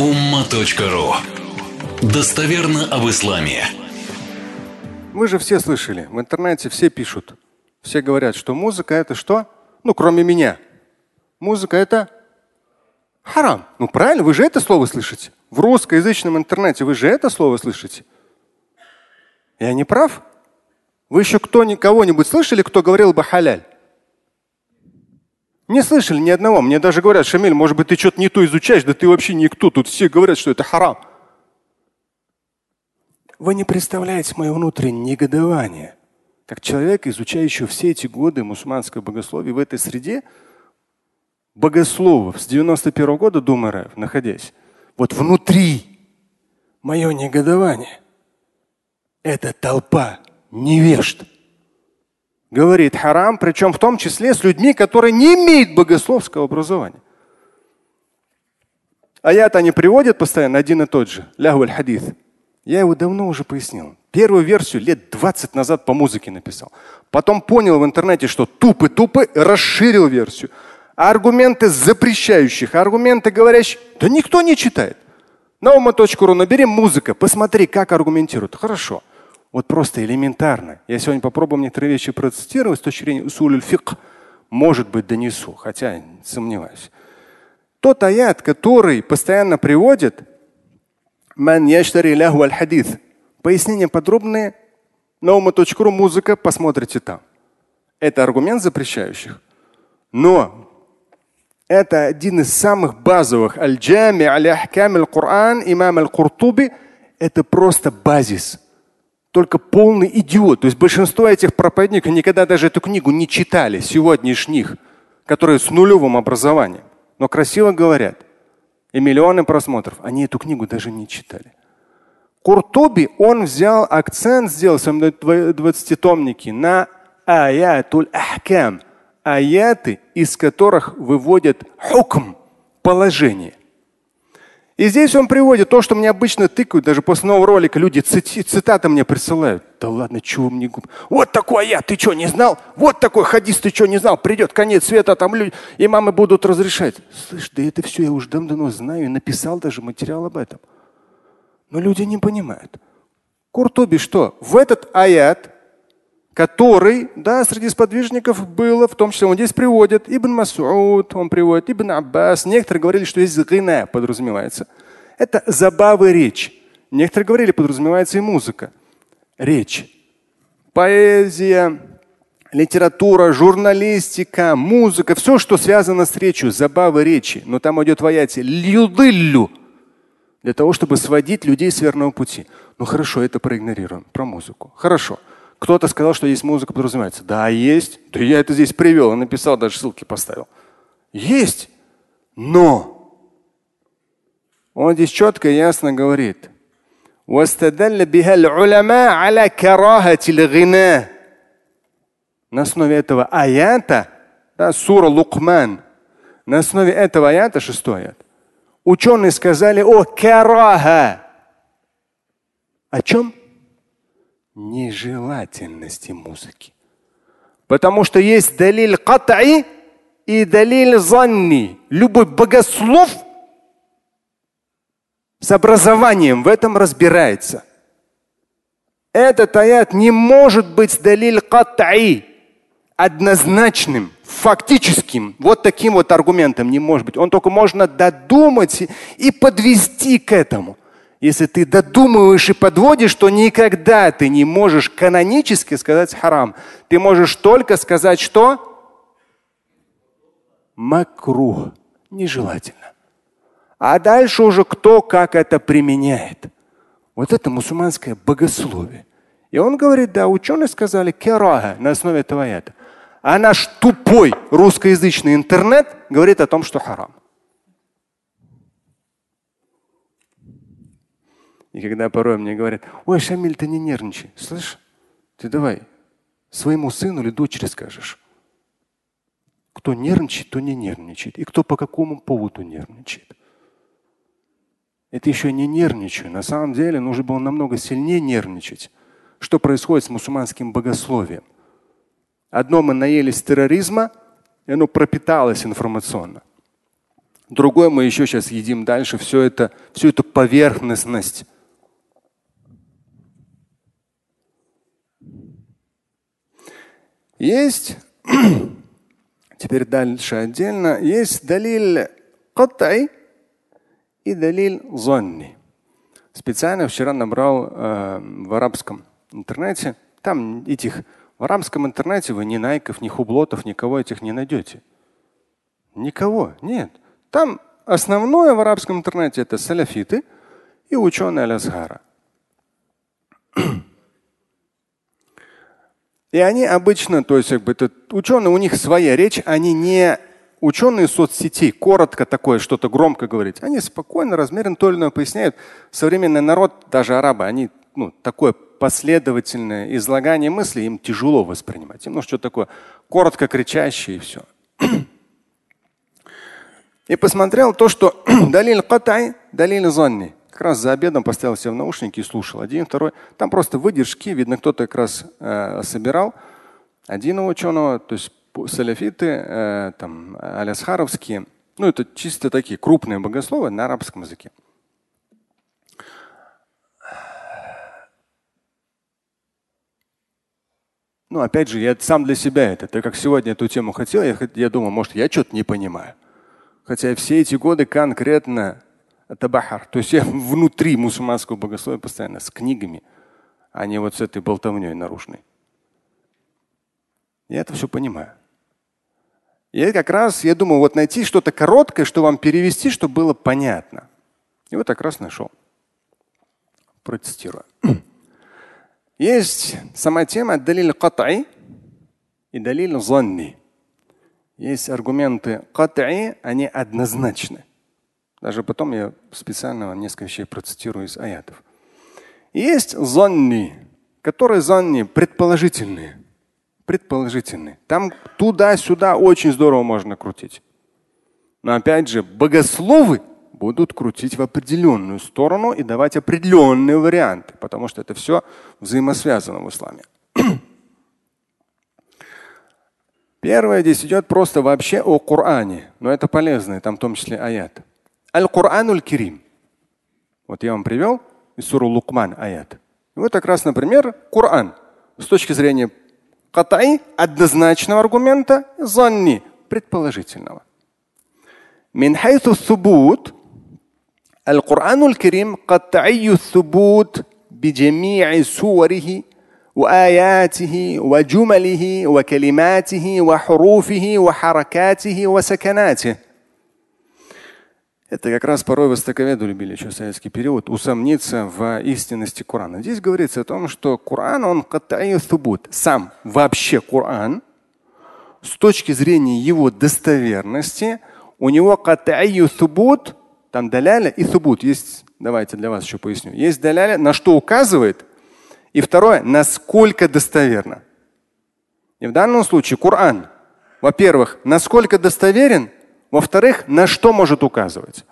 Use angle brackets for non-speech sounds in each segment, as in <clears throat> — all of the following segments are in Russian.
umma.ru Достоверно об исламе. Мы же все слышали, в интернете все пишут. Все говорят, что музыка это что? Ну, кроме меня. Музыка это харам. Ну правильно, вы же это слово слышите. В русскоязычном интернете вы же это слово слышите. Я не прав? Вы еще кто кого-нибудь слышали, кто говорил бы халяль? Не слышали ни одного. Мне даже говорят, Шамиль, может быть, ты что-то не то изучаешь, да ты вообще никто. Тут все говорят, что это харам. Вы не представляете мое внутреннее негодование. Как человек, изучающий все эти годы мусульманское богословие в этой среде, богословов с 91 -го года до МРФ, находясь, вот внутри мое негодование – это толпа невежд говорит харам, причем в том числе с людьми, которые не имеют богословского образования. Аят они приводят постоянно один и тот же. Лягу хадис. Я его давно уже пояснил. Первую версию лет 20 назад по музыке написал. Потом понял в интернете, что тупо-тупо расширил версию. Аргументы запрещающих, аргументы говорящих, да никто не читает. На ума.ру набери музыка, посмотри, как аргументируют. Хорошо. Вот просто элементарно. Я сегодня попробую некоторые вещи процитировать с точки зрения усуль фик. Может быть, донесу, хотя сомневаюсь. Тот аят, который постоянно приводит «Ман яштари лаху аль хадис». Пояснения подробные на ума.ру музыка, посмотрите там. Это аргумент запрещающих. Но это один из самых базовых. Аль-Джами аль-Ахкам аль-Кур'ан, имам аль-Куртуби. Это просто базис только полный идиот. То есть большинство этих проповедников никогда даже эту книгу не читали, сегодняшних, которые с нулевым образованием. Но красиво говорят. И миллионы просмотров. Они эту книгу даже не читали. Куртуби, он взял акцент, сделал в своем 20-томнике на аятуль ахкам. Аяты, из которых выводят хукм, положение. И здесь он приводит то, что мне обычно тыкают, даже после нового ролика люди цити, цитаты мне присылают. Да ладно, чего мне губ? Вот такой я, ты что, не знал? Вот такой хадис, ты что, не знал? Придет конец света, там люди, и мамы будут разрешать. Слышь, да это все я уже давно знаю и написал даже материал об этом. Но люди не понимают. Куртуби что? В этот аят который, да, среди сподвижников было, в том числе он здесь приводит, Ибн Масуд, он приводит, Ибн Аббас. Некоторые говорили, что здесь гына подразумевается. Это забавы речь. Некоторые говорили, подразумевается и музыка. Речь. Поэзия, литература, журналистика, музыка, все, что связано с речью, забавы речи. Но там идет в аяте для того, чтобы сводить людей с верного пути. Ну хорошо, это проигнорируем, про музыку. Хорошо. Кто-то сказал, что есть музыка подразумевается. Да, есть. Да я это здесь привел написал, даже ссылки поставил. Есть. Но он здесь четко и ясно говорит. На основе этого аята, да, сура Лукман, на основе этого аята, шестой аят, ученые сказали о караха. О чем? Нежелательности музыки. Потому что есть далиль катаи и далиль занни. Любой богослов с образованием в этом разбирается. Этот аят не может быть далиль катаи однозначным, фактическим, вот таким вот аргументом не может быть. Он только можно додумать и подвести к этому. Если ты додумываешь и подводишь, то никогда ты не можешь канонически сказать харам. Ты можешь только сказать, что макрух нежелательно. А дальше уже кто как это применяет. Вот это мусульманское богословие. И он говорит, да, ученые сказали керага на основе этого аята. А наш тупой русскоязычный интернет говорит о том, что харам. И когда порой мне говорят, ой, Шамиль, ты не нервничай. Слышь, ты давай своему сыну или дочери скажешь. Кто нервничает, то не нервничает. И кто по какому поводу нервничает. Это еще не нервничаю. На самом деле нужно было намного сильнее нервничать. Что происходит с мусульманским богословием? Одно мы наелись терроризма, и оно пропиталось информационно. Другой мы еще сейчас едим дальше. Все это, всю эту поверхностность. Есть, <clears throat> теперь дальше отдельно, есть далиль катай и далиль зонни. Специально вчера набрал э, в арабском интернете. Там этих в арабском интернете вы ни найков, ни хублотов, никого этих не найдете. Никого, нет. Там основное в арабском интернете это салафиты и ученые Аль-Азхара. И они обычно, то есть как бы это ученые, у них своя речь, они не ученые соцсетей, коротко такое, что-то громко говорить. Они спокойно, размеренно, то или иное поясняют. Современный народ, даже арабы, они ну, такое последовательное излагание мыслей им тяжело воспринимать. Им нужно что-то такое коротко кричащее и все. И посмотрел то, что <clears throat> далиль катай, далиль зонни. Как раз за обедом поставил себе в наушники и слушал. Один, второй. Там просто выдержки, видно, кто-то как раз э, собирал. Один ученого, то есть саляфиты, э, там, алясхаровские. Ну, это чисто такие крупные богословы на арабском языке. Ну, опять же, я сам для себя это. Так как сегодня эту тему хотел, я, я думал, может, я что-то не понимаю. Хотя все эти годы конкретно табахар, то есть я <laughs> внутри мусульманского богословия постоянно с книгами, а не вот с этой болтовней наружной. Я это все понимаю. Я как раз, я думаю, вот найти что-то короткое, что вам перевести, чтобы было понятно. И вот как раз нашел. Протестирую. <clears throat> Есть сама тема далиль катай и далиль занни. Есть аргументы катаи, они однозначны. Даже потом я специально несколько вещей процитирую из аятов. Есть зонни, которые зонни предположительные. Предположительные. Там туда-сюда очень здорово можно крутить. Но опять же, богословы будут крутить в определенную сторону и давать определенные варианты, потому что это все взаимосвязано в исламе. Первое здесь идет просто вообще о Коране, но это полезно, там в том числе аят. Аль-Курануль Кирим. Вот я вам привел из суру Лукман аят. И вот как раз, например, Коран с точки зрения катай однозначного аргумента, занни предположительного. من حيث الثبوت القرآن الكريم قطعي الثبوت بجميع سوره واياته وجمله وكلماته وحروفه وحركاته وسكناته. это как раз порой востоковеду любили еще советский период усомниться в истинности Корана. Здесь говорится о том, что Коран, он субут, сам вообще Коран, с точки зрения его достоверности, у него субут, там даляля и субут. Есть, давайте для вас еще поясню. Есть даляля, на что указывает, и второе, насколько достоверно. И в данном случае Коран, во-первых, насколько достоверен, во-вторых, на что может указывать.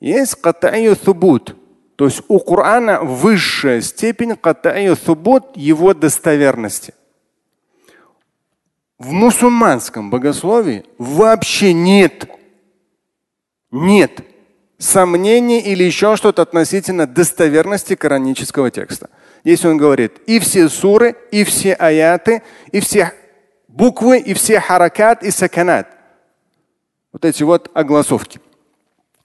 Есть катаю субут, то есть у Корана высшая степень катаю субут его достоверности. В мусульманском богословии вообще нет, нет сомнений или еще что-то относительно достоверности коранического текста. Здесь он говорит и все суры, и все аяты, и все буквы, и все харакат, и саканат. Вот эти вот огласовки.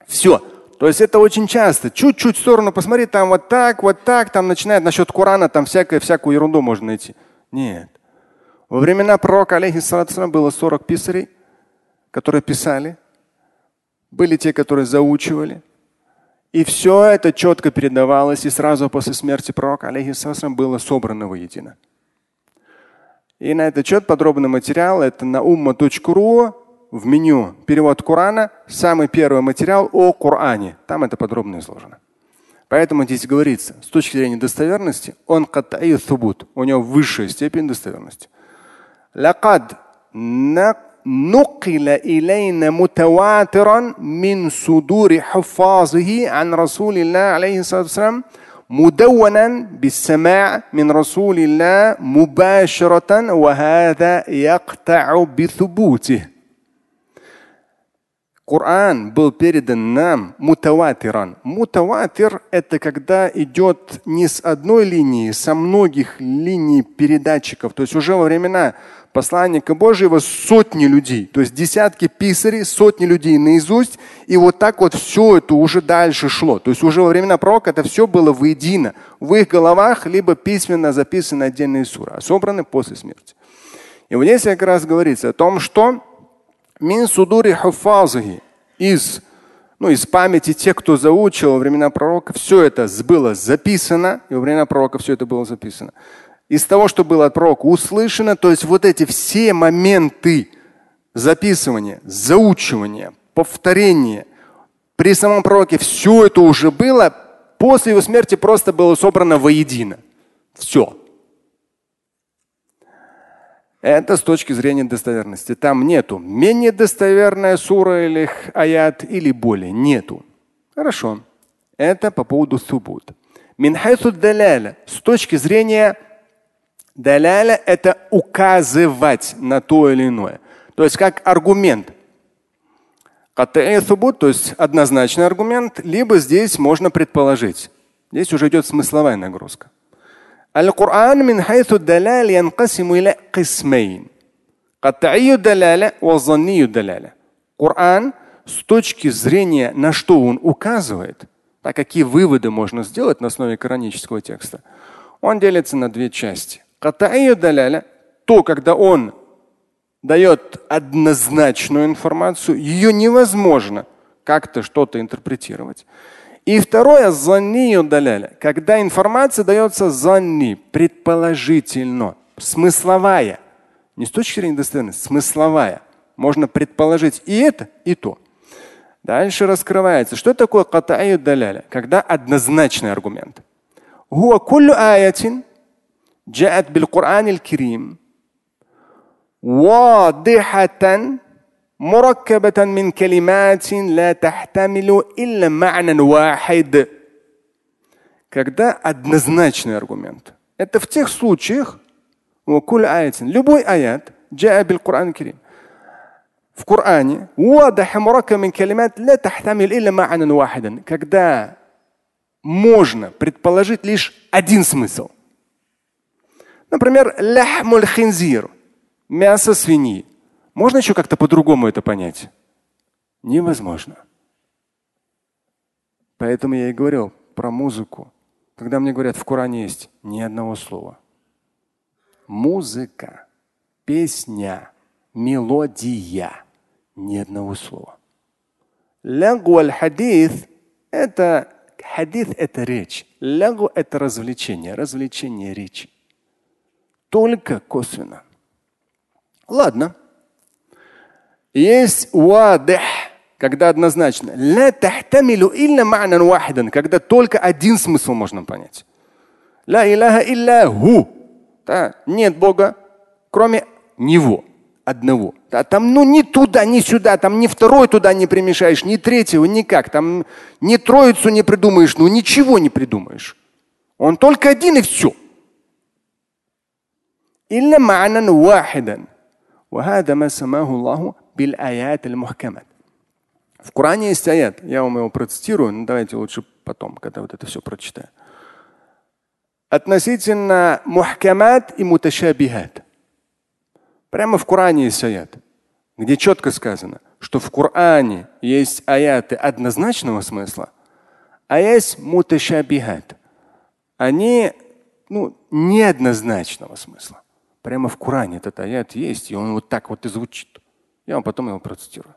Все. То есть это очень часто. Чуть-чуть в сторону посмотри, там вот так, вот так, там начинает насчет Корана, там всякое, всякую ерунду можно найти. Нет. Во времена пророка, алейхиссалату было 40 писарей, которые писали. Были те, которые заучивали. И все это четко передавалось, и сразу после смерти пророка, алейхиссалам, было собрано воедино. И на этот счет подробный материал это на umma.ru в меню перевод Корана, самый первый материал о Коране. Там это подробно изложено. Поэтому здесь говорится, с точки зрения достоверности, он катаю субут, у него высшая степень достоверности. نقل إلينا متواترا من صدور حفاظه عن رسول الله عليه الصلاة والسلام مدونا بالسماع من رسول الله مباشرة وهذا يقطع بثبوته Коран был передан нам мутаватиран. Мутаватир – это когда идет не с одной линии, со многих линий передатчиков. То есть уже во времена посланника Божьего сотни людей, то есть десятки писарей, сотни людей наизусть. И вот так вот все это уже дальше шло. То есть уже во времена пророка это все было воедино. В их головах либо письменно записаны отдельные суры, а собраны после смерти. И вот здесь как раз говорится о том, что Мин судури хуфазахи. Из, ну, из памяти тех, кто заучил во времена пророка, все это было записано, и во времена пророка все это было записано. Из того, что было от пророка услышано, то есть вот эти все моменты записывания, заучивания, повторения, при самом пророке все это уже было, после его смерти просто было собрано воедино. Все. Это с точки зрения достоверности. Там нету менее достоверная сура или аят или более. Нету. Хорошо. Это по поводу субут. Минхайсу даляля. С точки зрения даляля это указывать на то или иное. То есть как аргумент. Субут, то есть однозначный аргумент, либо здесь можно предположить. Здесь уже идет смысловая нагрузка. القرآن من حيث الدلالة ينقسم إلى قسمين قطعي الدلالة وظني الدلالة Коран с точки зрения, на что он указывает, а какие выводы можно сделать на основе коранического текста, он делится на две части. даляля, то, когда он дает однозначную информацию, ее невозможно как-то что-то интерпретировать. И второе, занию даляля, когда информация дается занни, предположительно, смысловая, не с точки зрения достоверности, смысловая. Можно предположить и это, и то. Дальше раскрывается, что такое катаю даляля, когда однозначный аргумент. هو كل آية جاءت بالقرآن الكريم واضحة مركبة من كلمات لا تحتمل إلا معنى واحد. Когда однозначный аргумент. Это в тех случаях, любой аят, جاء بالقرآن الكريم. В Коране واضح مركب من كلمات لا تحتمل إلا معنى واحدا. Когда можно предположить лишь один смысл. Например, лахмуль хинзир, мясо свиньи. Можно еще как-то по-другому это понять? Невозможно. Поэтому я и говорил про музыку. Когда мне говорят, в Коране есть ни одного слова. Музыка, песня, мелодия. Ни одного слова. Лягу аль-хадис – это хадис – это речь. Лягу – это развлечение, развлечение речи. Только косвенно. Ладно. Есть вадих, когда однозначно. Когда только один смысл можно понять. Ла иляха илляху. Да, нет Бога, кроме Него, одного. Да, там ну ни туда, ни сюда, там ни второй туда не примешаешь, ни третьего, никак. Там ни троицу не придумаешь, ну ничего не придумаешь. Он только один и все. إلا معنى واحدا وهذا ما سماه الله بالآيات المحكمات. В Коране есть аят, я вам его процитирую, но давайте лучше потом, когда вот это все прочитаю. Относительно мухкамат и муташабихат. Прямо в Коране есть аят, где четко сказано, что в Коране есть аяты однозначного смысла, а есть муташабихат. Они ну, неоднозначного смысла. Прямо в Коране этот аят есть, и он вот так вот и звучит. Я вам потом его процитирую.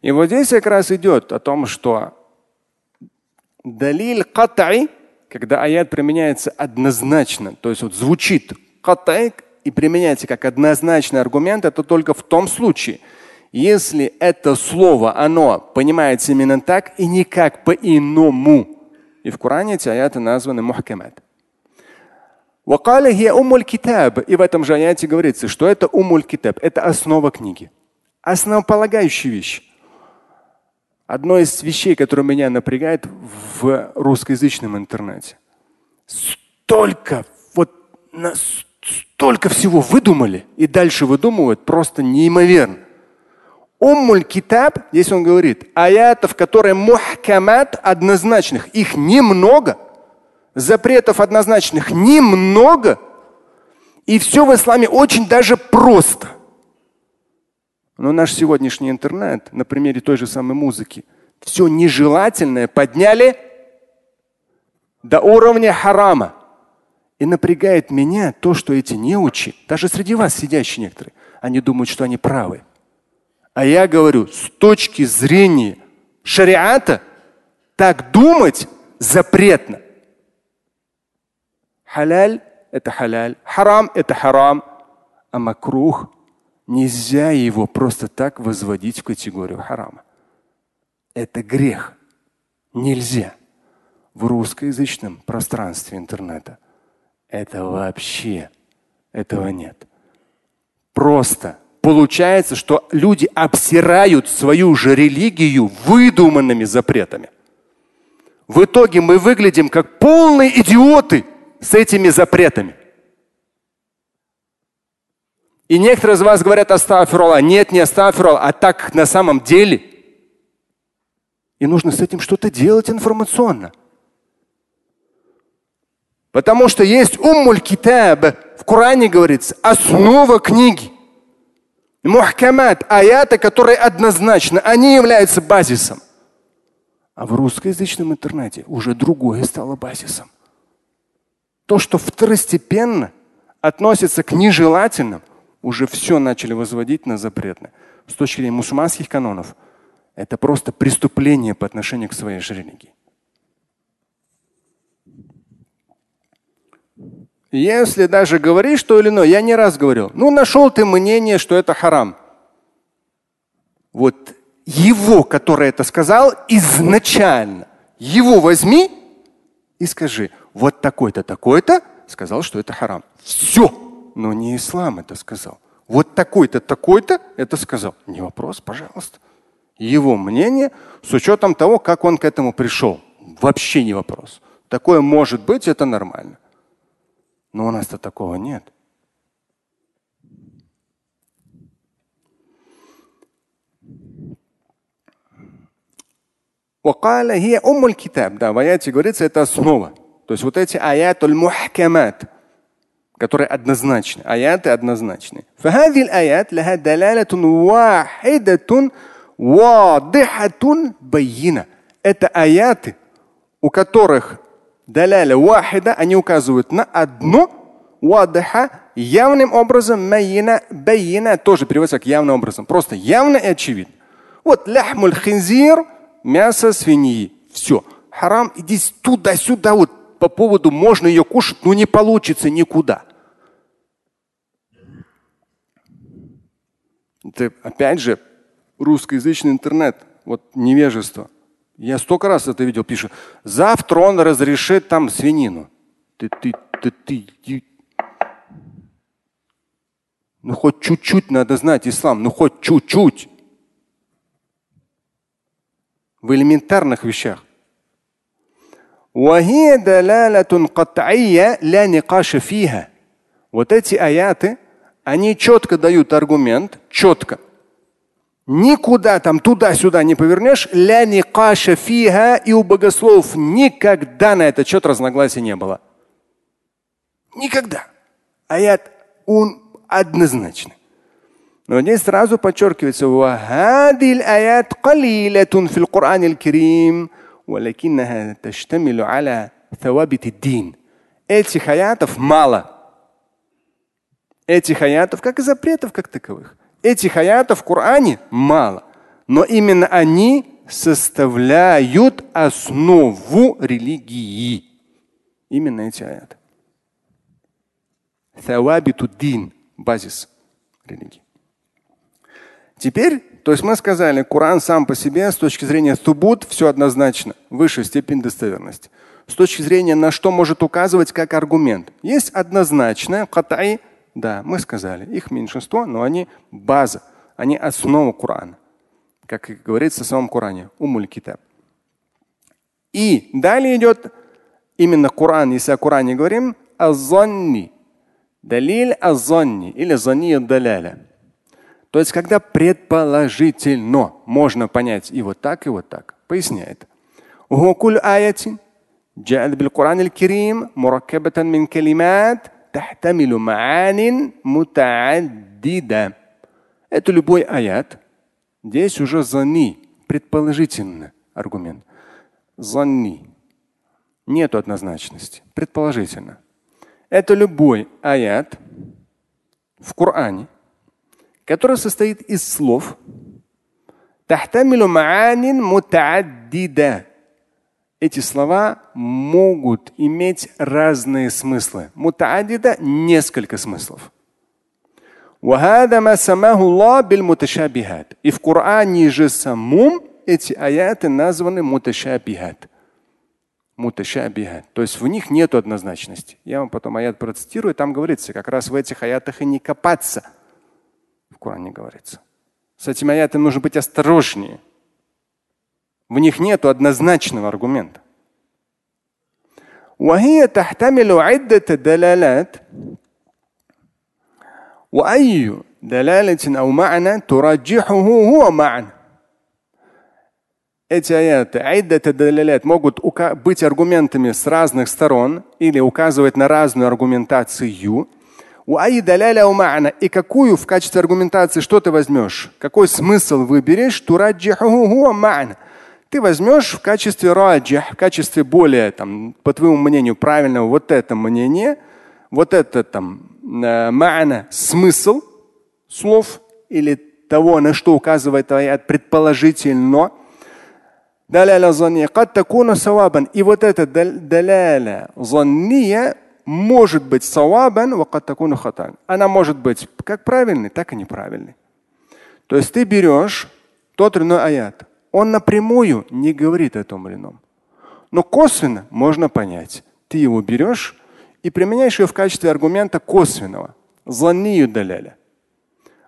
И вот здесь как раз идет о том, что далиль катай, когда аят применяется однозначно, то есть вот звучит катай и применяется как однозначный аргумент, это только в том случае, если это слово, оно понимается именно так и никак по-иному. И в Коране эти аяты названы мухкамат. И в этом же аяте говорится, что это умуль китаб, это основа книги основополагающая вещь. Одно из вещей, которое меня напрягает в русскоязычном интернете. Столько, вот столько всего выдумали и дальше выдумывают просто неимоверно. Уммуль китаб, здесь он говорит, аятов, которые мухкамат однозначных, их немного, запретов однозначных немного, и все в исламе очень даже просто. Но наш сегодняшний интернет, на примере той же самой музыки, все нежелательное подняли до уровня харама. И напрягает меня то, что эти неучи, даже среди вас сидящие некоторые, они думают, что они правы. А я говорю, с точки зрения шариата, так думать запретно. Халяль – это халяль, харам – это харам, а макрух нельзя его просто так возводить в категорию харама. Это грех. Нельзя. В русскоязычном пространстве интернета это вообще этого нет. Просто получается, что люди обсирают свою же религию выдуманными запретами. В итоге мы выглядим как полные идиоты с этими запретами. И некоторые из вас говорят астафирулла. Нет, не астафирулла, а так на самом деле. И нужно с этим что-то делать информационно. Потому что есть уммуль китаб, в Коране говорится, основа книги. Мухкамат, аяты, которые однозначно, они являются базисом. А в русскоязычном интернете уже другое стало базисом. То, что второстепенно относится к нежелательным, уже все начали возводить на запретное. С точки зрения мусульманских канонов, это просто преступление по отношению к своей же. Если даже говоришь что или иное, я не раз говорил, ну нашел ты мнение, что это харам. Вот его, который это сказал, изначально, его возьми и скажи, вот такой-то, такой-то сказал, что это харам. Все, но не ислам это сказал. Вот такой-то, такой-то это сказал. Не вопрос, пожалуйста. Его мнение с учетом того, как он к этому пришел. Вообще не вопрос. Такое может быть, это нормально. Но у нас-то такого нет. Вакала хия умуль китаб. Да, в аяте говорится, это основа. То есть вот эти аятуль мухкамат которые однозначны. Аяты однозначны. فهذه الآيات لها دلالة واحدة واضحة بينة. Это аяты, у которых даляля вахида, они указывают на одно, вадыха, явным образом, майина, байина, тоже переводится как явным образом. Просто явно и очевидно. Вот ляхмуль хинзир, мясо свиньи. Все. Харам, иди туда-сюда, вот по поводу можно ее кушать, но не получится никуда. Это опять же русскоязычный интернет, вот невежество. Я столько раз это видел, пишет. Завтра он разрешит там свинину. Ты, ты, ты, ты, ты. Ну хоть чуть-чуть надо знать ислам, ну хоть чуть-чуть. В элементарных вещах. Вот эти аяты, они четко дают аргумент, четко – Никуда там туда-сюда не повернешь. Ля никаша фиха. И у богословов никогда на этот счет разногласий не было. Никогда. Аят он однозначный. Но здесь сразу подчеркивается аят قليلة في القرآن الكريم ولكنها تشتمل على ثوابت الدين. Этих аятов мало. Этих аятов, как и запретов как таковых. Этих аятов в Коране мало, но именно они составляют основу религии. Именно эти аяты. Дин – базис религии. Теперь, то есть мы сказали, Коран сам по себе с точки зрения тубут все однозначно, высшая степень достоверности. С точки зрения на что может указывать как аргумент. Есть однозначное, катай, да, мы сказали, их меньшинство, но они база, они основа Корана. Как и говорится в самом Коране, умуль китаб. И далее идет именно Коран, если о Коране говорим, азанни. Далиль азанни или зани даляля. То есть, когда предположительно можно понять и вот так, и вот так. Поясняет. جاءت بالقرآن الكريم مركبة من كلمات тахтамилю маанин мутааддида. Это любой аят. Здесь уже зани, предположительно аргумент. Зани. Нету однозначности. Предположительно. Это любой аят в Коране, который состоит из слов, тахтамилю маанин мутааддида эти слова могут иметь разные смыслы. Мутаадида – несколько смыслов. И в Коране же самом эти аяты названы муташабихат. Муташабихат. То есть в них нет однозначности. Я вам потом аят процитирую, там говорится, как раз в этих аятах и не копаться. В Коране говорится. С этими аятами нужно быть осторожнее. В них нет однозначного аргумента. وهي تحتمل عدة دلالات وأي دلالة أو معنى ترجحه هو معنى эти аяты, айдата далялят, могут быть аргументами с разных сторон или указывать на разную аргументацию. И какую в качестве аргументации что ты возьмешь? Какой смысл выберешь? ты возьмешь в качестве раджих, в качестве более, там, по твоему мнению, правильного вот это мнение, вот это там э, ма'на, смысл слов или того, на что указывает аят предположительно. И вот это даляля занния может быть савабан, она может быть как правильный, так и неправильный. То есть ты берешь тот или иной аят, он напрямую не говорит о том или ином. Но косвенно можно понять. Ты его берешь и применяешь его в качестве аргумента косвенного. Зланию даляля.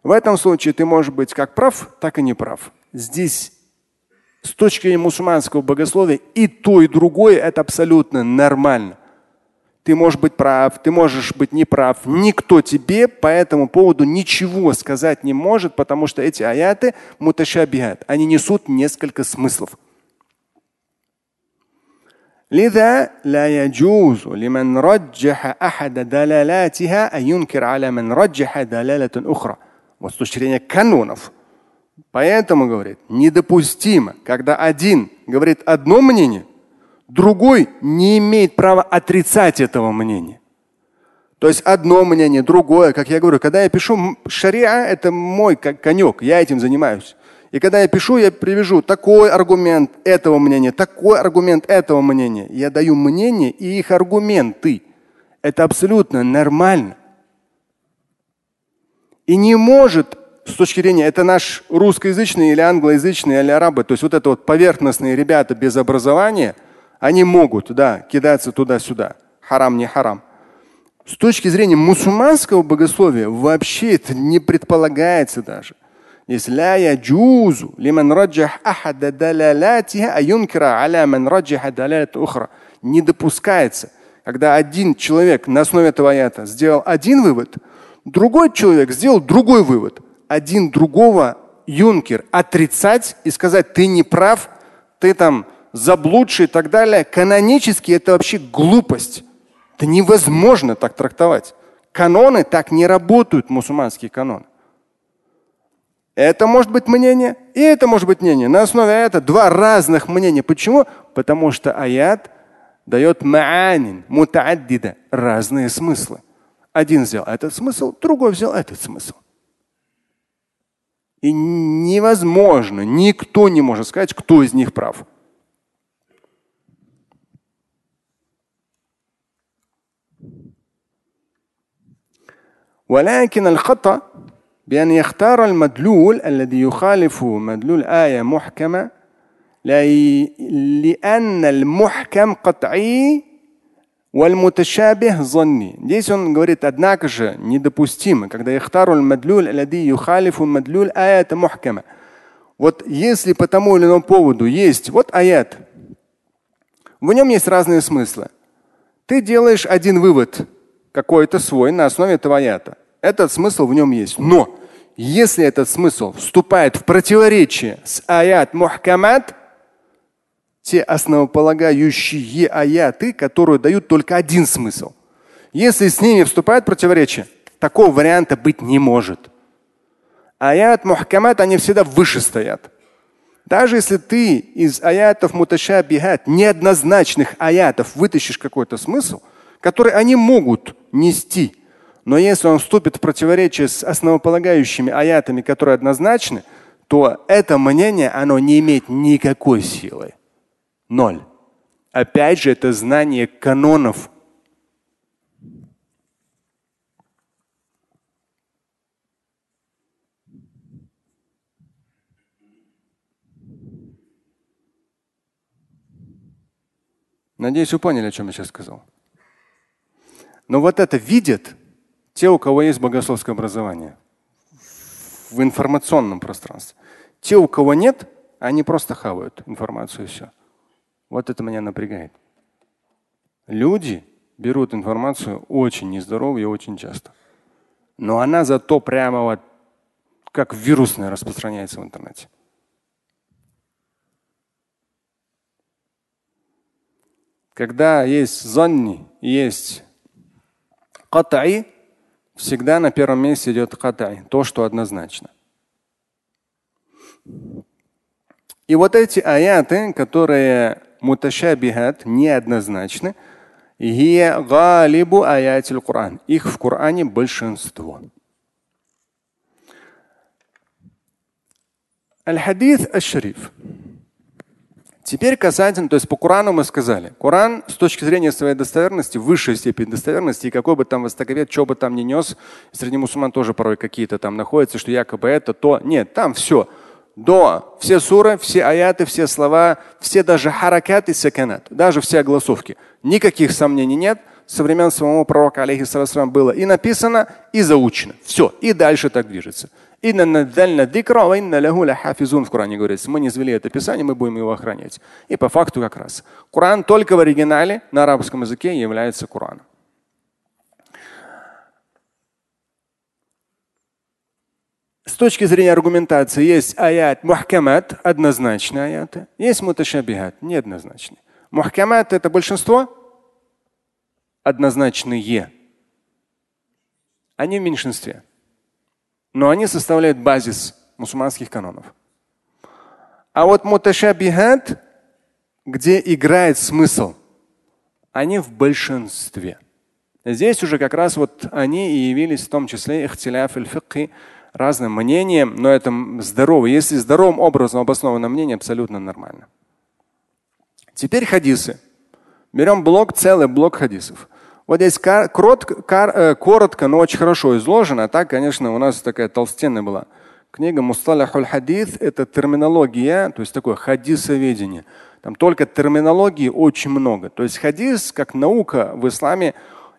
В этом случае ты можешь быть как прав, так и не прав. Здесь с точки зрения мусульманского богословия и то, и другое это абсолютно нормально. Ты можешь быть прав, ты можешь быть неправ. Никто тебе по этому поводу ничего сказать не может, потому что эти аяты муташабихат. Они несут несколько смыслов. لذا لا يجوز لمن رجح أحد دلالاتها أن ينكر على من رجح دلالة أخرى. Вот с точки зрения канонов. Поэтому, говорит, недопустимо, когда один говорит одно мнение, другой не имеет права отрицать этого мнения. То есть одно мнение, другое, как я говорю, когда я пишу шариа, это мой конек, я этим занимаюсь. И когда я пишу, я привяжу такой аргумент этого мнения, такой аргумент этого мнения. Я даю мнение и их аргументы. Это абсолютно нормально. И не может с точки зрения, это наш русскоязычный или англоязычный или арабы, то есть вот это вот поверхностные ребята без образования – они могут, да, кидаться туда-сюда. Харам, не харам. С точки зрения мусульманского богословия вообще это не предполагается даже. Если ля я джузу лиман раджах ахада далалатиха аюнкира аля ман раджаха далалат ухра. Не допускается. Когда один человек на основе этого аята сделал один вывод, другой человек сделал другой вывод. Один другого юнкер отрицать и сказать, ты не прав, ты там заблудший и так далее, канонически это вообще глупость. Это невозможно так трактовать. Каноны так не работают, мусульманские каноны. Это может быть мнение, и это может быть мнение. На основе этого два разных мнения. Почему? Потому что аят дает маанин, мутааддида, разные смыслы. Один взял этот смысл, другой взял этот смысл. И невозможно, никто не может сказать, кто из них прав. ولكن الخطأ بأن يختار المدلول الذي يخالف مدلول آية محكمة لأن المحكم قطعي والمتشابه ظني. Здесь он говорит, однако же недопустимо, когда يختار المدلول الذي يخالف مدلول آية محكمة. Вот если по тому или иному поводу есть вот аят, в нем есть разные смыслы. Ты делаешь один вывод, какой-то свой на основе этого аята. Этот смысл в нем есть. Но если этот смысл вступает в противоречие с аят мухкамат, те основополагающие аяты, которые дают только один смысл. Если с ними вступает противоречие, такого варианта быть не может. Аят мухкамат, они всегда выше стоят. Даже если ты из аятов муташабихат, неоднозначных аятов вытащишь какой-то смысл, который они могут нести, но если он вступит в противоречие с основополагающими аятами, которые однозначны, то это мнение, оно не имеет никакой силы. Ноль. Опять же, это знание канонов. Надеюсь, вы поняли, о чем я сейчас сказал. Но вот это видят те, у кого есть богословское образование в информационном пространстве. Те, у кого нет, они просто хавают информацию и все. Вот это меня напрягает. Люди берут информацию очень нездорово и очень часто. Но она зато прямо вот как вирусная распространяется в интернете. Когда есть зонни, есть катай, всегда на первом месте идет катай, то, что однозначно. И вот эти аяты, которые муташабихат, неоднозначны. галибу аятиль Коран. Их в Коране большинство. Аль-Хадис Аш-Шариф. Теперь касательно, то есть по Корану мы сказали, Коран с точки зрения своей достоверности, высшей степени достоверности, и какой бы там востоковед, что бы там ни нес, среди мусульман тоже порой какие-то там находятся, что якобы это то. Нет, там все до все суры, все аяты, все слова, все даже харакаты саканат, даже все огласовки. Никаких сомнений нет. Со времен самого пророка, алейхиссалам, было и написано, и заучено. Все. И дальше так движется. В Коране говорится, мы не звели это писание, мы будем его охранять. И по факту как раз. Коран только в оригинале на арабском языке является Кораном. С точки зрения аргументации есть аят мухкамат, однозначные аяты, есть муташабихат, неоднозначные. Мухкамат это большинство, однозначные. Они в меньшинстве. Но они составляют базис мусульманских канонов. А вот муташабихат, где играет смысл, они в большинстве. Здесь уже как раз вот они и явились в том числе ихтиляф аль разным мнениям, но это здорово. Если здоровым образом обосновано мнение, абсолютно нормально. Теперь хадисы. Берем блок, целый блок хадисов. Вот здесь коротко, э, коротко, но очень хорошо изложено. Так, конечно, у нас такая толстенная была. Книга Мусталахуль Хадис – это терминология, то есть такое хадисоведение. Там только терминологии очень много. То есть хадис, как наука в исламе,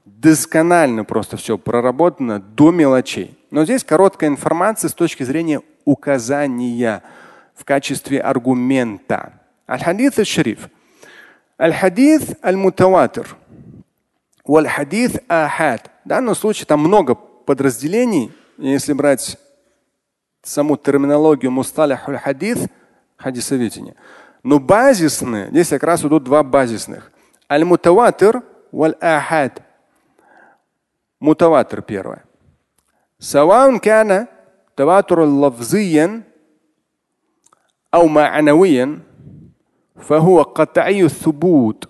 досконально просто все проработано до мелочей. Но здесь короткая информация с точки зрения указания в качестве аргумента. Аль-хадис аль-шариф. Аль-хадис аль-мутаватир. Валь-хадис ахад. В данном случае там много подразделений. Если брать саму терминологию мусталяхуль хадис, хадисоведение. Но базисные, здесь как раз идут два базисных. Аль-мутаватир валь-ахад. Мутаватир первое. Саваун кана таватур лавзиян ау ма'анавиян фахуа ката'ию субут.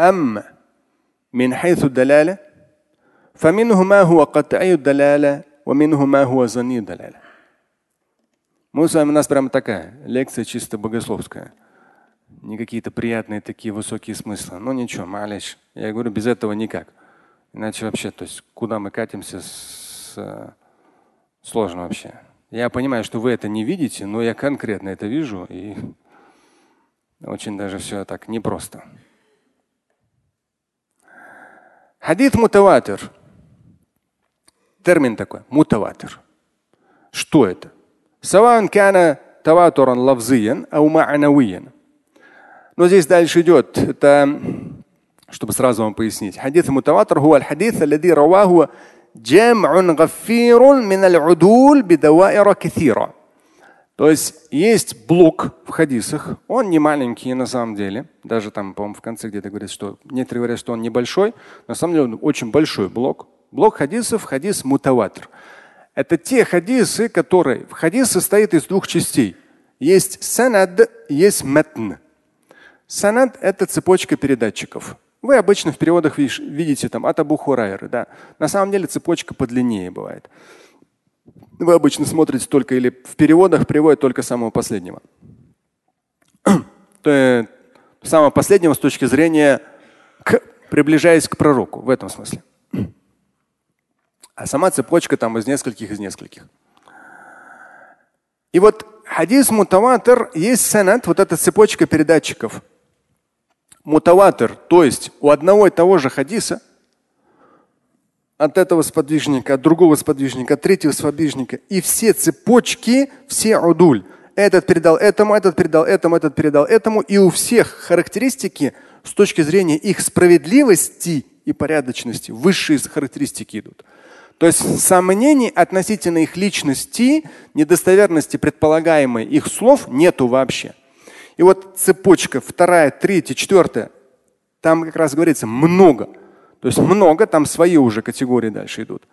أما من حيث الدلالة فمنه ما هو قطعي الدلالة ومنه ما هو ظني الدلالة Мы с вами, у нас прямо такая лекция чисто богословская. Не какие-то приятные такие высокие смыслы. Ну ничего, малыш. Я говорю, без этого никак. Иначе вообще, то есть куда мы катимся, с, э, сложно вообще. Я понимаю, что вы это не видите, но я конкретно это вижу, и очень даже все так непросто. Хадит мутаватир. Термин такой. Мутаватир. Что это? سواء كان تواترا لفظيا أو معنويا. Но здесь дальше идет. Это чтобы сразу вам пояснить. Хадис мутаватр хуа аль-хадис аллади раваху جمع غفير من العدول بدوائر كثيرة. То есть есть блок в хадисах, он не маленький на самом деле, даже там, по-моему, в конце где-то говорят, что некоторые говорят, что он небольшой, на самом деле он очень большой блок. Блок хадисов, хадис мутаватр. Это те хадисы, которые... Хадис состоит из двух частей. Есть санад, есть метн. Санад – это цепочка передатчиков. Вы обычно в переводах видите там от Абу Хурайры, да. На самом деле цепочка подлиннее бывает. Вы обычно смотрите только или в переводах приводят только самого последнего. Самого последнего с точки зрения к, приближаясь к пророку в этом смысле. А сама цепочка там из нескольких, из нескольких. И вот хадис мутаватр есть санат, вот эта цепочка передатчиков. Мутаватр, то есть у одного и того же хадиса от этого сподвижника, от другого сподвижника, от третьего сподвижника. И все цепочки, все удуль. Этот передал этому, этот передал этому, этот передал этому. И у всех характеристики с точки зрения их справедливости и порядочности высшие характеристики идут. То есть сомнений относительно их личности, недостоверности предполагаемой их слов нету вообще. И вот цепочка вторая, третья, четвертая, там как раз говорится много. То есть много, там свои уже категории дальше идут.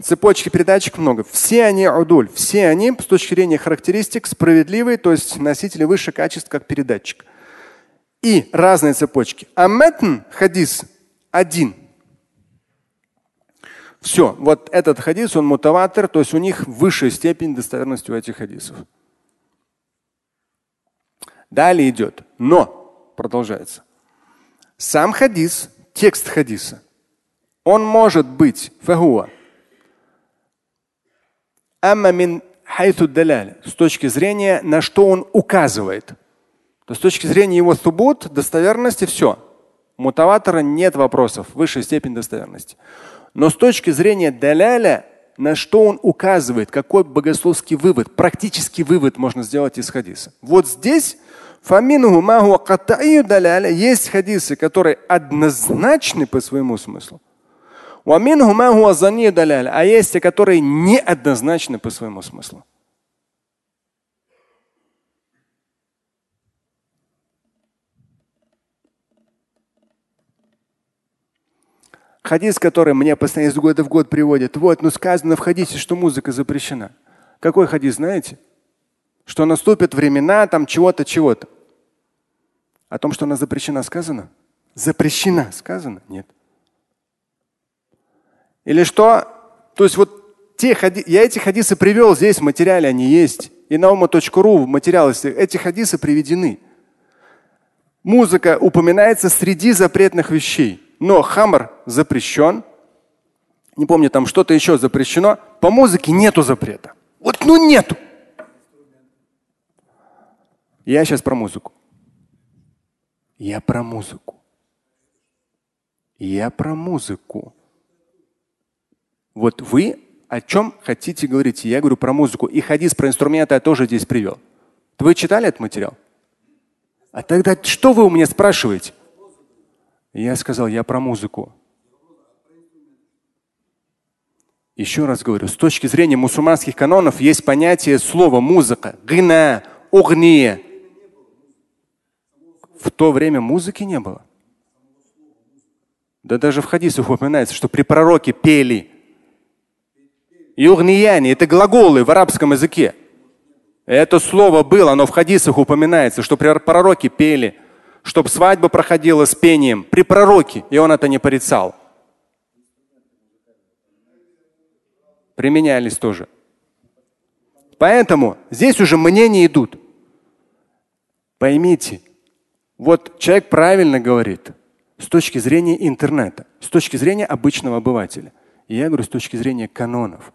Цепочки передатчик много. Все они удуль, все они с точки зрения характеристик справедливые, то есть носители высшего качества как передатчик. И разные цепочки. А метн, хадис, один. Все, вот этот хадис, он мутаватер, то есть у них высшая степень достоверности у этих хадисов. Далее идет. Но, продолжается. Сам хадис, текст хадиса, он может быть фагуа. Амма даляль, с точки зрения, на что он указывает. То с точки зрения его субут, достоверности, все. Мутаватора нет вопросов, высшая степень достоверности. Но с точки зрения даляля, на что он указывает, какой богословский вывод, практический вывод можно сделать из хадиса. Вот здесь есть хадисы, которые однозначны по своему смыслу. А есть те, которые неоднозначны по своему смыслу. Хадис, который мне постоянно из года в год приводят. Вот, ну сказано в хадисе, что музыка запрещена. Какой хадис, знаете? Что наступят времена там чего-то, чего-то. О том, что она запрещена, сказано? Запрещена, сказано? Нет. Или что? То есть вот те хади... я эти хадисы привел, здесь в материале они есть. И на ума.ру в материале эти хадисы приведены. Музыка упоминается среди запретных вещей. Но хамр запрещен. Не помню, там что-то еще запрещено. По музыке нету запрета. Вот ну нету. Я сейчас про музыку. Я про музыку. Я про музыку. Вот вы о чем хотите говорить? Я говорю про музыку. И хадис про инструменты я тоже здесь привел. Вы читали этот материал? А тогда что вы у меня спрашиваете? Я сказал, я про музыку. Еще раз говорю, с точки зрения мусульманских канонов есть понятие слова музыка, гна, угния. В то время музыки не было. Да даже в хадисах упоминается, что при пророке пели. Югнияни – это глаголы в арабском языке. Это слово было, оно в хадисах упоминается, что при пророке пели чтобы свадьба проходила с пением при пророке, и он это не порицал. Применялись тоже. Поэтому здесь уже мнения идут. Поймите, вот человек правильно говорит с точки зрения интернета, с точки зрения обычного обывателя. И я говорю с точки зрения канонов.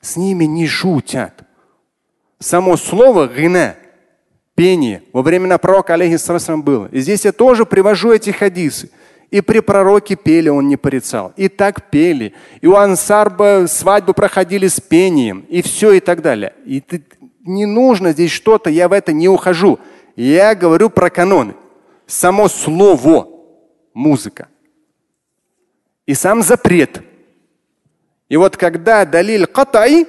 С ними не шутят. Само слово гина пение во времена пророка алейхиссалам было. И здесь я тоже привожу эти хадисы. И при пророке пели, он не порицал. И так пели. И у ансарба свадьбы проходили с пением. И все и так далее. И ты, не нужно здесь что-то, я в это не ухожу. Я говорю про каноны. Само слово музыка. И сам запрет. И вот когда далиль катай,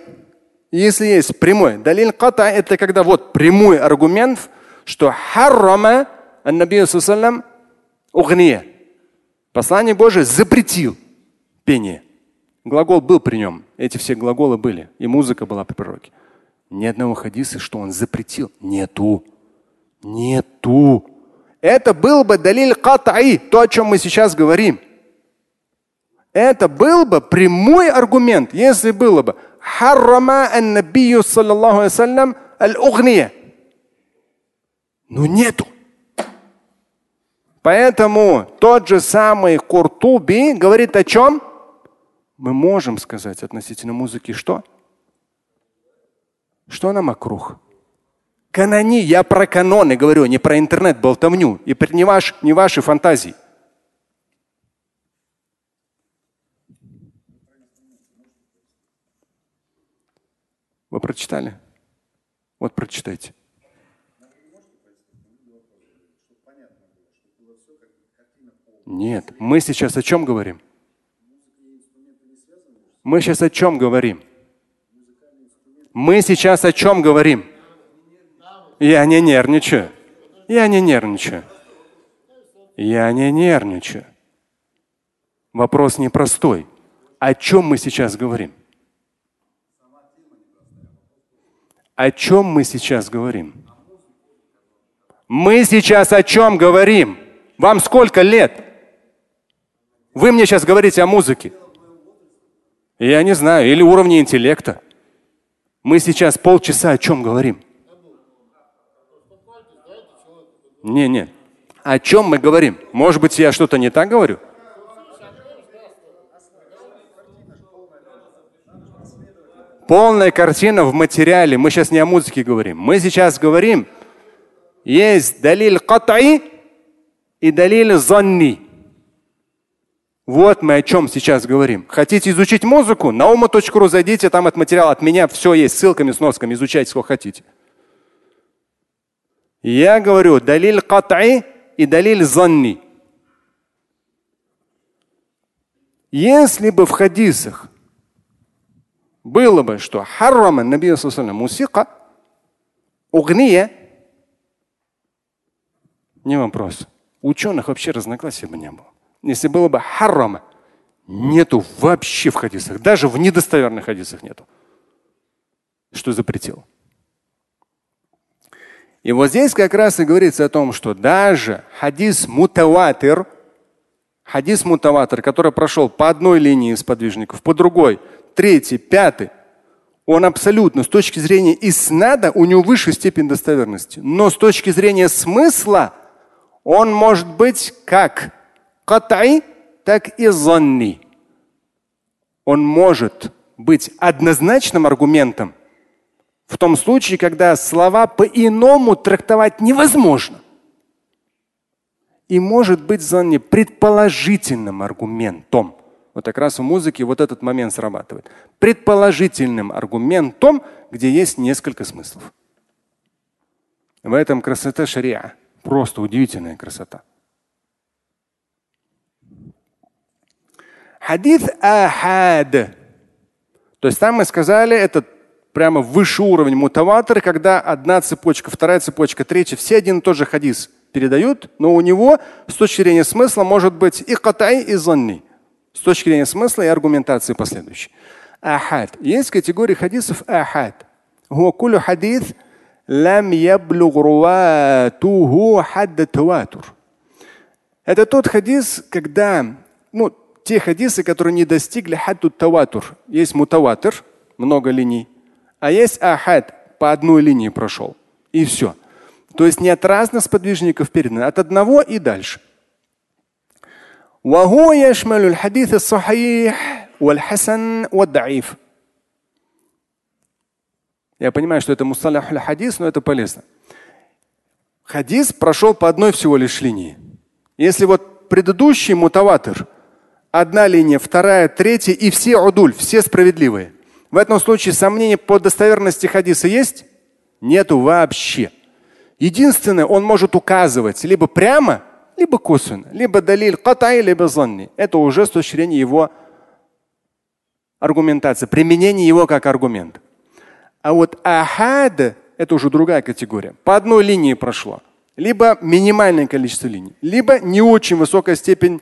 если есть прямой, далиль катай это когда вот прямой аргумент, что харрама аннабию саллам угния. Послание Божие запретил пение. Глагол был при нем. Эти все глаголы были. И музыка была при пророке. Ни одного хадиса, что он запретил. Нету. Нету. Это был бы далиль катаи, то, о чем мы сейчас говорим. Это был бы прямой аргумент, если было бы харрама ан-набию саллаллаху алейhi аль-угния. Но нету. Поэтому тот же самый Куртуби говорит о чем? Мы можем сказать относительно музыки что? Что нам округ? Канони, я про каноны говорю, не про интернет-болтовню и не, ваш, не ваши фантазии. Вы прочитали? Вот прочитайте. Нет, мы сейчас о чем говорим? Мы сейчас о чем говорим? Мы сейчас о чем говорим? Я не нервничаю. Я не нервничаю. Я не нервничаю. Вопрос непростой. О чем мы сейчас говорим? О чем мы сейчас говорим? Мы сейчас о чем говорим? Вам сколько лет? Вы мне сейчас говорите о музыке. Я не знаю, или уровне интеллекта. Мы сейчас полчаса о чем говорим? Не, не. О чем мы говорим? Может быть, я что-то не так говорю? Полная картина в материале. Мы сейчас не о музыке говорим. Мы сейчас говорим, есть далиль катай и далиль занни. Вот мы о чем сейчас говорим. Хотите изучить музыку? На ума.ру зайдите, там от материала от меня все есть, ссылками, сносками, изучайте, сколько хотите. Я говорю, далиль катай и далиль занни. Если бы в хадисах было бы, что харрама Наби мусика, угния, не вопрос. Ученых вообще разногласий бы не было. Если было бы харрама, нету вообще в хадисах, даже в недостоверных хадисах нету. Что запретил. И вот здесь как раз и говорится о том, что даже хадис мутаватир, хадис мутаватир, который прошел по одной линии сподвижников, по другой, третий, пятый, он абсолютно с точки зрения иснада у него высшая степень достоверности. Но с точки зрения смысла он может быть как катай, так и зонни. Он может быть однозначным аргументом в том случае, когда слова по-иному трактовать невозможно. И может быть зонни предположительным аргументом. Вот как раз в музыке вот этот момент срабатывает. Предположительным аргументом, где есть несколько смыслов. В этом красота шариа. Просто удивительная красота. Хадис ахад. То есть там мы сказали, это прямо выше уровень мутаватор, когда одна цепочка, вторая цепочка, третья, все один и тот же хадис передают, но у него с точки зрения смысла может быть и катай, и занни. С точки зрения смысла и аргументации последующей. Ахад. Есть категория хадисов ахад. Гуакулю хадис лам Это тот хадис, когда ну, те хадисы, которые не достигли хадду таватур. Есть мутаватор, много линий а есть ахад, по одной линии прошел. И все. То есть не от разных сподвижников передано, от одного и дальше. وهو يشمل الحديث الصحيح والحسن والضعيف. Я понимаю, что это мусалях хадис, но это полезно. Хадис прошел по одной всего лишь линии. Если вот предыдущий мутаватыр – одна линия, вторая, третья и все удуль, все справедливые. в этом случае сомнений по достоверности хадиса есть? Нету вообще. Единственное, он может указывать либо прямо, либо косвенно, либо далиль катай, либо занни. Это уже с точки зрения его аргументация, применение его как аргумент. А вот ахад – это уже другая категория. По одной линии прошло. Либо минимальное количество линий, либо не очень высокая степень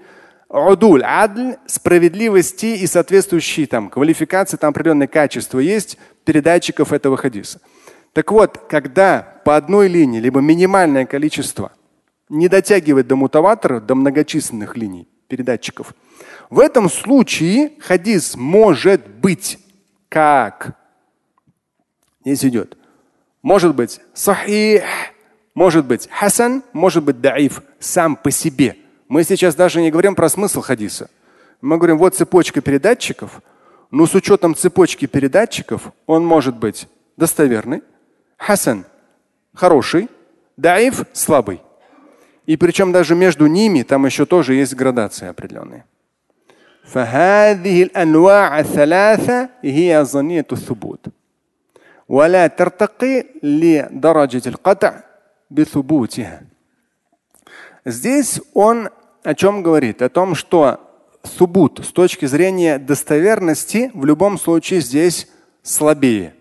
удуль, адль, справедливости и соответствующие там квалификации, там определенные качества есть передатчиков этого хадиса. Так вот, когда по одной линии, либо минимальное количество не дотягивает до мутаватора, до многочисленных линий передатчиков, в этом случае хадис может быть как? Здесь идет. Может быть сахих, может быть хасан, может быть даиф сам по себе. Мы сейчас даже не говорим про смысл хадиса. Мы говорим, вот цепочка передатчиков, но с учетом цепочки передатчиков он может быть достоверный, хасан хороший, даиф слабый. И причем даже между ними там еще тоже есть градации определенные. فهذه الأنواع الثلاثة هي ظنية الثبوت ولا ترتقي لدرجة القطع بثبوتها. Здесь он о чем говорит? О том, что субут с точки зрения достоверности в любом случае здесь слабее.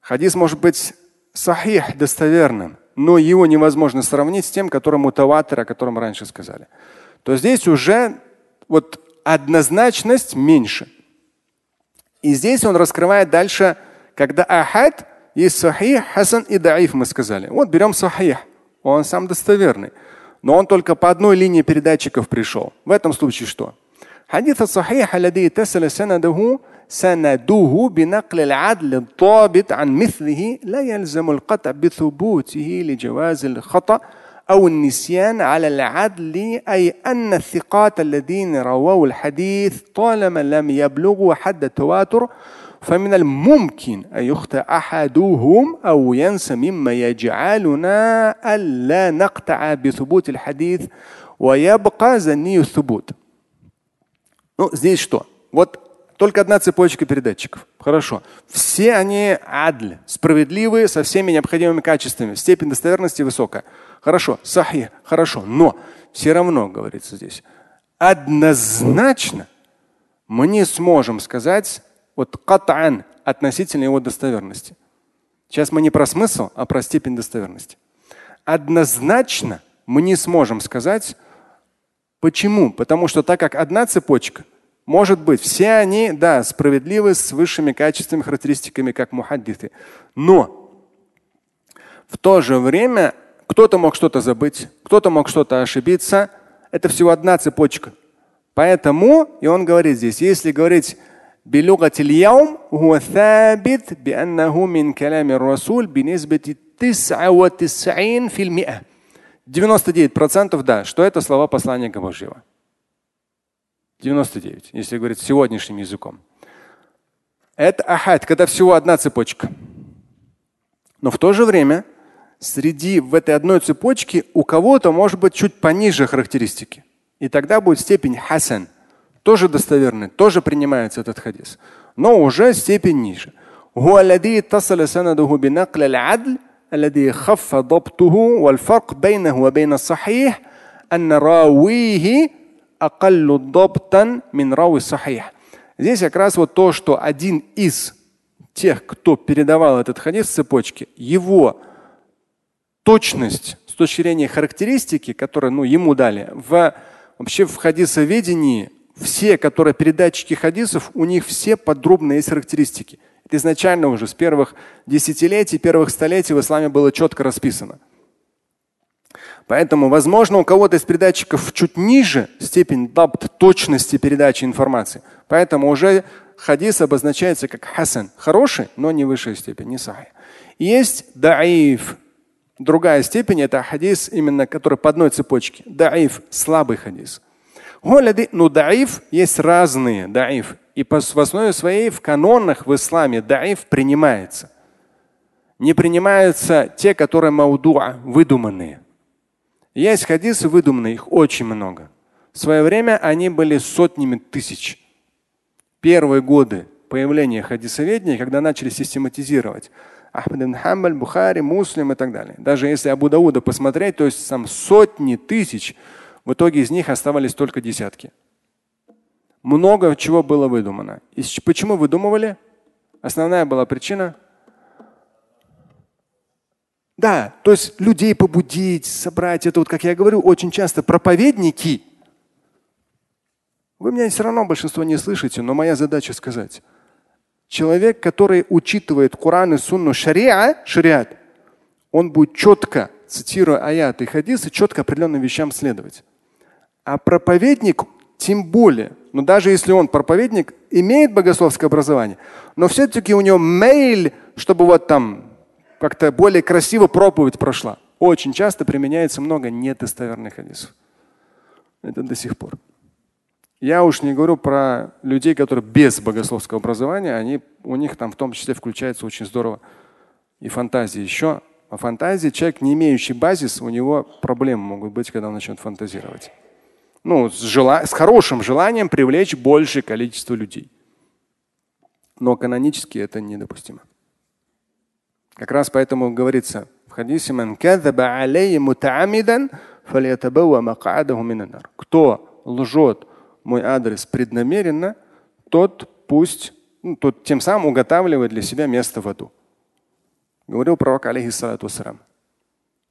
Хадис может быть сахих достоверным, но его невозможно сравнить с тем, который мутаватер, о котором раньше сказали. То здесь уже вот однозначность меньше. И здесь он раскрывает дальше, когда ахад есть сахих, хасан и даиф, мы сказали. Вот берем сахих, он сам достоверный но он только по одной линии передатчиков пришел. В этом случае что? حديث الصحيح الذي اتصل سنده سندوه بنقل العدل الضابط عن مثله لا يلزم القطع بثبوته لجواز الخطأ أو النسيان على العدل أي أن الثقات الذين رووا الحديث طالما لم يبلغوا حد التواتر فمن الممكن أن يخطئ أحدهم أو ينسى مما يجعلنا ألا نقطع بثبوت الحديث ويبقى زني الثبوت. Ну, здесь что? Вот только одна цепочка передатчиков. Хорошо. Все они адль, справедливые, со всеми необходимыми качествами. Степень достоверности высокая. Хорошо. Сахи. Хорошо. Но все равно, говорится здесь, однозначно мы не сможем сказать, вот катан относительно его достоверности. Сейчас мы не про смысл, а про степень достоверности. Однозначно мы не сможем сказать, почему. Потому что так как одна цепочка, может быть, все они, да, справедливы с высшими качествами, характеристиками, как мухаддиты. Но в то же время кто-то мог что-то забыть, кто-то мог что-то ошибиться. Это всего одна цепочка. Поэтому, и он говорит здесь, если говорить بلغة اليوم هو ثابت بأنه من كلام الرسول بنسبة 99 في المئة. 99% да, что это слова посланника Божьего. 99, если говорить сегодняшним языком. Это ахад, когда всего одна цепочка. Но в то же время среди в этой одной цепочке у кого-то может быть чуть пониже характеристики. И тогда будет степень хасан – тоже достоверный, тоже принимается этот хадис, но уже степень ниже. هو الذي اتصل سنده بنقل العدل الذي خف ضبطه والفرق بينه وبين الصحيح أن راويه акаллю добтан мин рауи сахих. Здесь как раз вот то, что один из тех, кто передавал этот хадис в цепочке, его точность с точки зрения характеристики, которые ну, ему дали, в, вообще в хадисоведении все, которые передатчики хадисов, у них все подробные характеристики. Это изначально уже с первых десятилетий, первых столетий в исламе было четко расписано. Поэтому, возможно, у кого-то из передатчиков чуть ниже степень дабт точности передачи информации. Поэтому уже хадис обозначается как хасан. Хороший, но не высшая степень, не сахи. Есть даиф. Другая степень это хадис, именно который по одной цепочке. Даиф – слабый хадис. Ну, даиф есть разные даиф. И по, в основе своей в канонах в исламе даиф принимается. Не принимаются те, которые маудуа, выдуманные. Есть хадисы выдуманные, их очень много. В свое время они были сотнями тысяч. Первые годы появления хадисоведения, когда начали систематизировать Ахмад ибн Хамбаль, Бухари, Муслим и так далее. Даже если Абу Дауда посмотреть, то есть там сотни тысяч в итоге из них оставались только десятки. Много чего было выдумано. И почему выдумывали? Основная была причина. Да, то есть людей побудить, собрать. Это вот, как я говорю, очень часто проповедники. Вы меня все равно большинство не слышите, но моя задача сказать. Человек, который учитывает Коран и Сунну шариа, шариат, он будет четко, цитируя аяты и хадисы, четко определенным вещам следовать. А проповедник тем более, но даже если он проповедник, имеет богословское образование, но все-таки у него мейль, чтобы вот там как-то более красиво проповедь прошла. Очень часто применяется много недостоверных хадисов. Это до сих пор. Я уж не говорю про людей, которые без богословского образования, они, у них там в том числе включается очень здорово и фантазия еще. А фантазии человек, не имеющий базис, у него проблемы могут быть, когда он начнет фантазировать. Ну, с, жела... с хорошим желанием привлечь большее количество людей. Но канонически это недопустимо. Как раз поэтому говорится в хадисе кто лжет мой адрес преднамеренно, тот пусть, ну, тот тем самым уготавливает для себя место в аду. Говорил пророк, алейхиссалату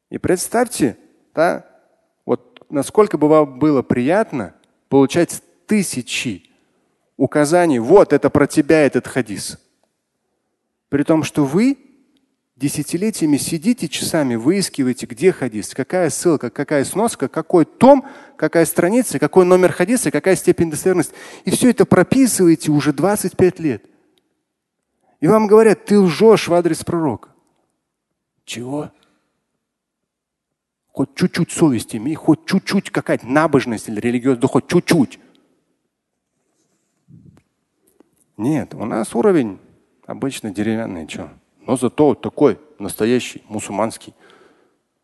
И представьте, да, вот насколько бы было приятно получать тысячи указаний, вот это про тебя этот хадис. При том, что вы десятилетиями сидите часами, выискиваете, где хадис, какая ссылка, какая сноска, какой том, какая страница, какой номер хадиса, какая степень достоверности. И все это прописываете уже 25 лет. И вам говорят, ты лжешь в адрес пророка. Чего? Хоть чуть-чуть совести имей, хоть чуть-чуть какая-то набожность или религиозность, да хоть чуть-чуть. Нет, у нас уровень обычно деревянный. Что? Но зато такой настоящий, мусульманский,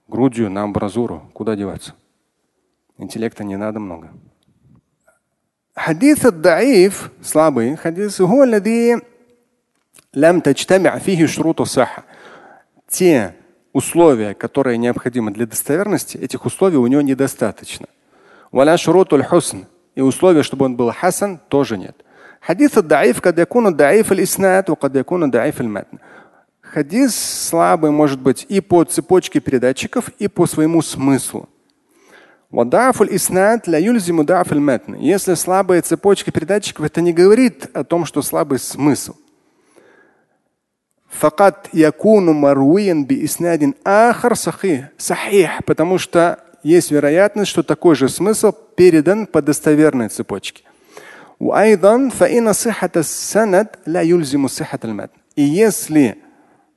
грудью на амбразуру. Куда деваться? Интеллекта не надо много. حديث الضعيف слабый حديث هو الذي لم تجتمع فيه شروط الصحة. Те условия, которые необходимы для достоверности, этих условий у него недостаточно. ولا شروط الحسن. И условия, чтобы он был хасан, тоже нет. حديث الضعيف قد يكون ضعيف الإسناد وقد يكون ضعيف المتن. Хадис слабый может быть и по цепочке передатчиков, и по своему смыслу. Если слабая цепочка передатчиков, это не говорит о том, что слабый смысл. потому что есть вероятность, что такой же смысл передан по достоверной цепочке. И если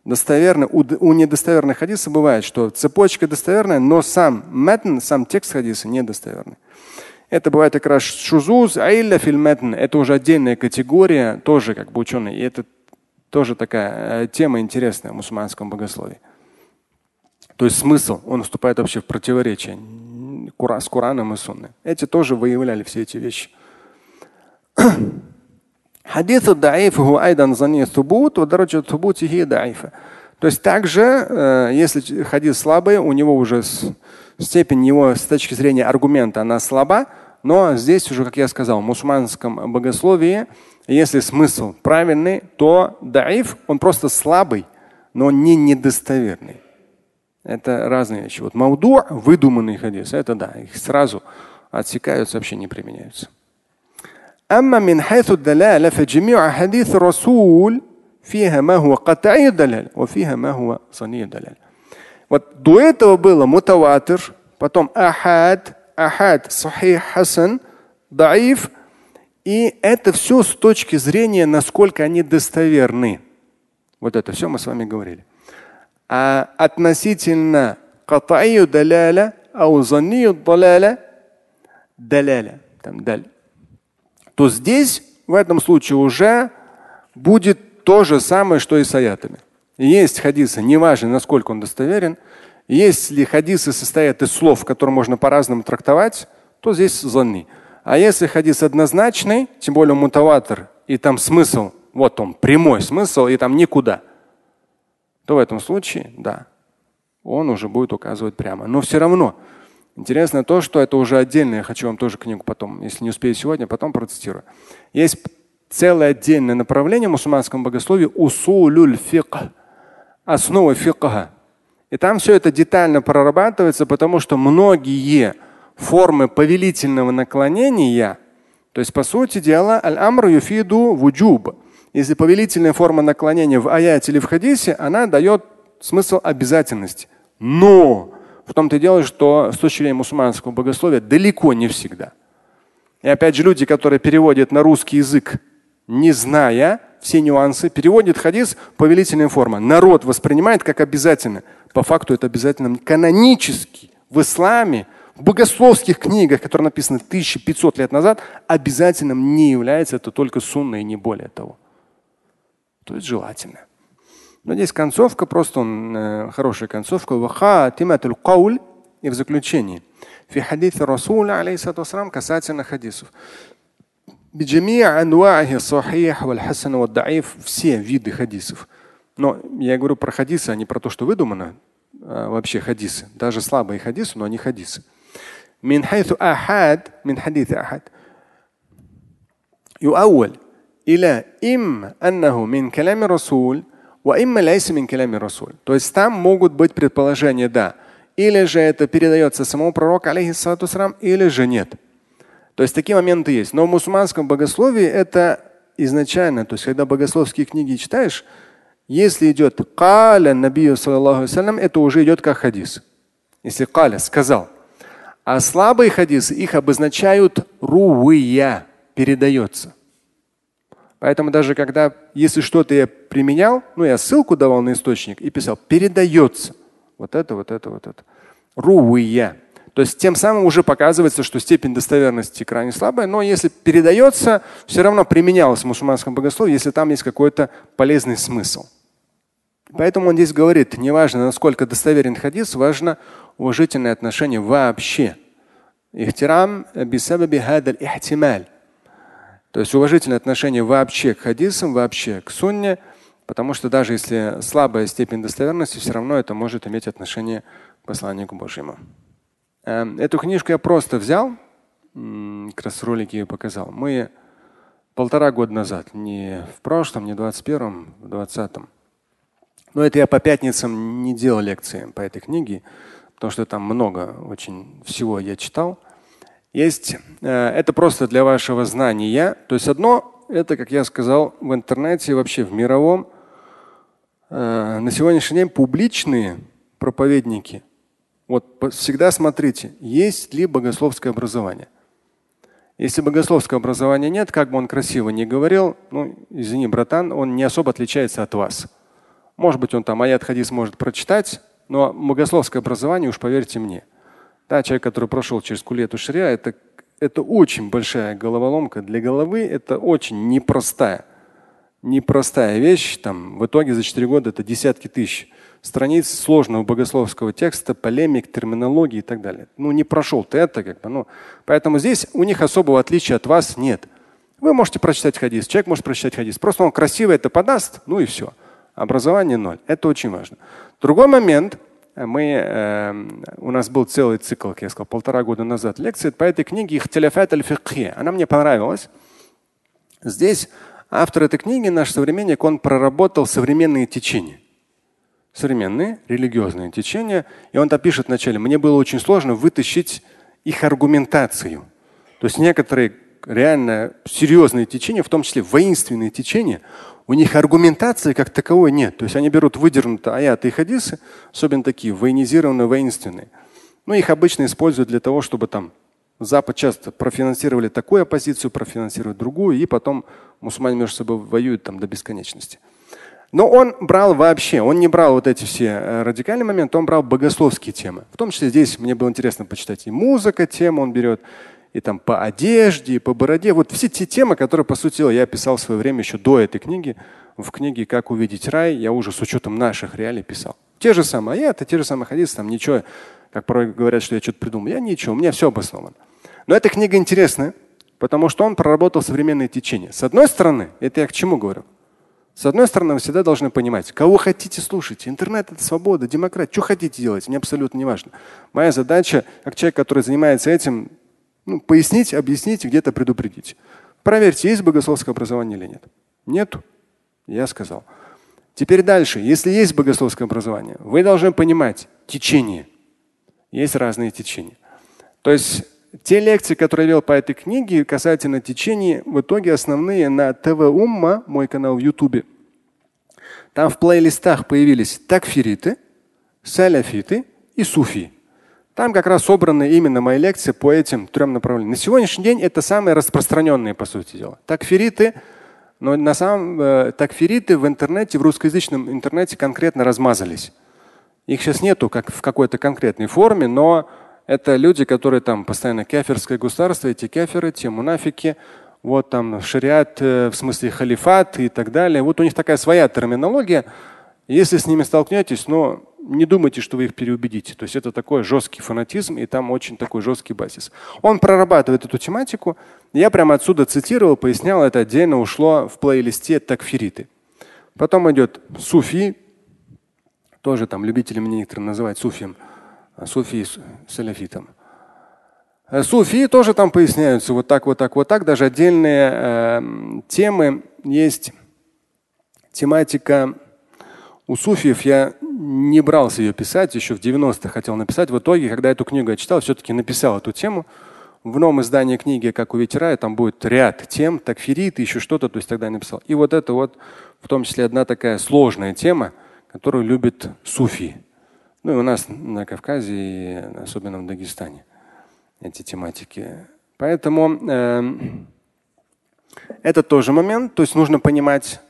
достоверно, у, у недостоверных хадисов бывает, что цепочка достоверная, но сам метн, сам текст хадиса недостоверный. Это бывает как раз шузуз, аилля фильметн. Это уже отдельная категория, тоже как бы ученые. И это тоже такая э, тема интересная в мусульманском богословии. То есть смысл, он вступает вообще в противоречие с Кураном и Сунной. Эти тоже выявляли все эти вещи. Хадис даиф айдан зани субут, дараджа субутихи даифа. То есть также, э, если хадис слабый, у него уже степень его с точки зрения аргумента, она слаба, но здесь уже, как я сказал, в мусульманском богословии, если смысл правильный, то даиф, он просто слабый, но не недостоверный. Это разные вещи. Вот мауду, выдуманный хадис, это да, их сразу отсекаются, вообще не применяются. أما من حيث الدلالة فجميع حديث الرسول فيها ما هو قطعي الدلالة وفيها ما هو صنيع الدلالة. Вот до этого было мутаватир, потом ахад, ахад, сахих, хасан, даиф. И это все с точки зрения, насколько они достоверны. Вот это все мы с вами говорили. А относительно катаю даляля, аузанию даляля, даляля, там даль то здесь в этом случае уже будет то же самое, что и с аятами. Есть хадисы, неважно, насколько он достоверен. Если хадисы состоят из слов, которые можно по-разному трактовать, то здесь занни. А если хадис однозначный, тем более мутаватор, и там смысл, вот он, прямой смысл, и там никуда, то в этом случае, да, он уже будет указывать прямо. Но все равно Интересно то, что это уже отдельно. Я хочу вам тоже книгу потом, если не успею сегодня, потом процитирую. Есть целое отдельное направление в мусульманском богословии усулюль фикх, основы фикха. И там все это детально прорабатывается, потому что многие формы повелительного наклонения, то есть по сути дела аль-амру юфиду вуджуб. Если повелительная форма наклонения в аяте или в хадисе, она дает смысл обязательности. Но в том-то и дело, что с точки зрения мусульманского богословия далеко не всегда. И опять же, люди, которые переводят на русский язык, не зная все нюансы, переводят хадис повелительная форма. Народ воспринимает как обязательно. По факту это обязательно канонически в исламе, в богословских книгах, которые написаны 1500 лет назад, обязательным не является. Это только сунна и не более того. То есть желательно. Но здесь концовка, просто он, э, хорошая концовка. И в заключении. في حديث الرسول عليه الصلاة والسلام касательно хадисов. بجميع أنواعه الصحيح والحسن والضعيف все виды хадисов. Но я говорю про хадисы, а не про то, что выдумано. А вообще хадисы. Даже слабые хадисы, но они хадисы. من حيث أحد من حديث أحد يؤول إلى إما أنه من كلام الرسول Ваимма ляйса мин калями расуль. То есть там могут быть предположения «да». Или же это передается самому пророку, алейхиссалату срам, или же нет. То есть такие моменты есть. Но в мусульманском богословии это изначально, то есть когда богословские книги читаешь, если идет каля набию, саллаху это уже идет как хадис. Если каля сказал. А слабые хадисы, их обозначают руя, передается. Поэтому даже когда, если что-то я применял, ну я ссылку давал на источник и писал, передается. Вот это, вот это, вот это. Руия. То есть тем самым уже показывается, что степень достоверности крайне слабая, но если передается, все равно применялось в мусульманском богословии, если там есть какой-то полезный смысл. Поэтому он здесь говорит, неважно, насколько достоверен хадис, важно уважительное отношение вообще. Ихтирам ихтималь. То есть уважительное отношение вообще к хадисам, вообще к сунне, потому что даже если слабая степень достоверности, все равно это может иметь отношение к посланнику Божьему. Эм, эту книжку я просто взял, как раз ролики ее показал. Мы полтора года назад, не в прошлом, не в 21-м, в 20-м. Но это я по пятницам не делал лекции по этой книге, потому что там много очень всего я читал. Есть, э, это просто для вашего знания. То есть одно, это, как я сказал, в интернете, вообще в мировом, э, на сегодняшний день публичные проповедники вот всегда смотрите, есть ли богословское образование. Если богословского образования нет, как бы он красиво не говорил, ну, извини, братан, он не особо отличается от вас. Может быть, он там аят хадис может прочитать, но богословское образование, уж поверьте мне. Да, человек, который прошел через кулету шария, это, это очень большая головоломка для головы, это очень непростая, непростая вещь. Там, в итоге за 4 года это десятки тысяч страниц сложного богословского текста, полемик, терминологии и так далее. Ну, не прошел ты это, как бы, ну. Поэтому здесь у них особого отличия от вас нет. Вы можете прочитать хадис, человек может прочитать хадис. Просто он красиво это подаст, ну и все. Образование ноль. Это очень важно. Другой момент. Мы, э, у нас был целый цикл, как я сказал, полтора года назад лекции по этой книге «Ихтиляфат аль Она мне понравилась. Здесь автор этой книги, наш современник, он проработал современные течения современные религиозные течения. И он там пишет вначале, мне было очень сложно вытащить их аргументацию. То есть некоторые реально серьезные течения, в том числе воинственные течения, у них аргументации как таковой нет. То есть они берут выдернутые аяты и хадисы, особенно такие военизированные, воинственные. Но их обычно используют для того, чтобы там Запад часто профинансировали такую оппозицию, профинансируют другую, и потом мусульмане между собой воюют там до бесконечности. Но он брал вообще, он не брал вот эти все э, радикальные моменты, он брал богословские темы. В том числе здесь мне было интересно почитать и музыка тему он берет, и там по одежде, и по бороде. Вот все те темы, которые, по сути я писал в свое время еще до этой книги. В книге «Как увидеть рай» я уже с учетом наших реалий писал. Те же самые аяты, те же самые хадисы, там ничего, как порой говорят, что я что-то придумал. Я ничего, у меня все обосновано. Но эта книга интересная, потому что он проработал современные течения. С одной стороны, это я к чему говорю? С одной стороны, вы всегда должны понимать, кого хотите слушать. Интернет это свобода, демократия. Что хотите делать, мне абсолютно не важно. Моя задача, как человек, который занимается этим, ну, пояснить, объяснить, где-то предупредить. Проверьте, есть богословское образование или нет. Нету. Я сказал. Теперь дальше. Если есть богословское образование, вы должны понимать течение. Есть разные течения. То есть те лекции, которые я вел по этой книге касательно течений, в итоге основные на ТВ Умма, мой канал в Ютубе. Там в плейлистах появились такфириты, саляфиты и суфи. Там как раз собраны именно мои лекции по этим трем направлениям. На сегодняшний день это самые распространенные, по сути дела. Такфириты, но на самом э, такфириты в интернете, в русскоязычном интернете конкретно размазались. Их сейчас нету как в какой-то конкретной форме, но это люди, которые там постоянно кеферское государство, эти кеферы, те мунафики, вот там шариат, э, в смысле халифат и так далее. Вот у них такая своя терминология. Если с ними столкнетесь, но не думайте, что вы их переубедите. То есть это такой жесткий фанатизм, и там очень такой жесткий базис. Он прорабатывает эту тематику. Я прямо отсюда цитировал, пояснял, это отдельно ушло в плейлисте такфириты. Потом идет суфи, тоже там любители меня некоторые называют суфием суфи саляфитам. Э, суфи тоже там поясняются вот так, вот так, вот так. Даже отдельные э, темы есть. Тематика у суфиев я не брался ее писать, еще в 90-х хотел написать. В итоге, когда эту книгу я читал, все-таки написал эту тему. В новом издании книги, как у ветерая, там будет ряд тем, такфирит, еще что-то, то есть тогда я написал. И вот это вот в том числе одна такая сложная тема, которую любит суфи. Ну и у нас на Кавказе, и особенно в Дагестане, эти тематики. Поэтому э, это тоже момент. То есть нужно понимать,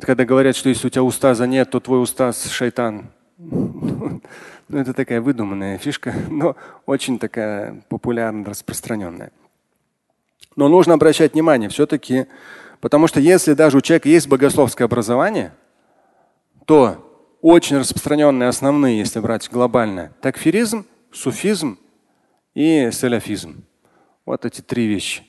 когда говорят, что если у тебя устаза нет, то твой устаз шайтан. <laughs> Ну, это такая выдуманная фишка, <laughs> но очень такая популярная, распространенная. Но нужно обращать внимание все-таки, потому что если даже у человека есть богословское образование, то очень распространенные основные, если брать глобально, такфиризм, суфизм и саляфизм. Вот эти три вещи.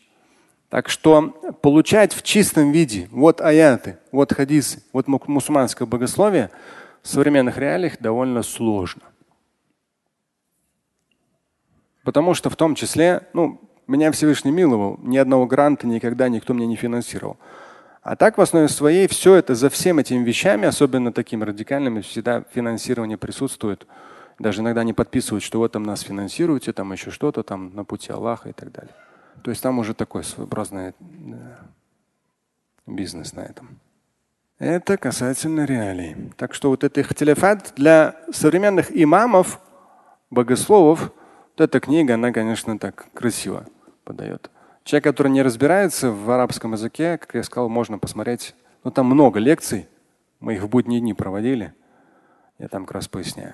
Так что получать в чистом виде вот аяты, вот хадисы, вот мусульманское богословие в современных реалиях довольно сложно. Потому что в том числе, ну, меня Всевышний миловал, ни одного гранта никогда никто мне не финансировал. А так в основе своей все это за всем этими вещами, особенно такими радикальными, всегда финансирование присутствует. Даже иногда не подписывают, что вот там нас финансируете, там еще что-то там на пути Аллаха и так далее. То есть там уже такой своеобразный бизнес на этом. Это касательно реалий. Так что вот это ихтилефат для современных имамов, богословов, вот эта книга, она, конечно, так красиво подает. Человек, который не разбирается в арабском языке, как я сказал, можно посмотреть. Ну, там много лекций. Мы их в будние дни проводили. Я там как раз поясняю.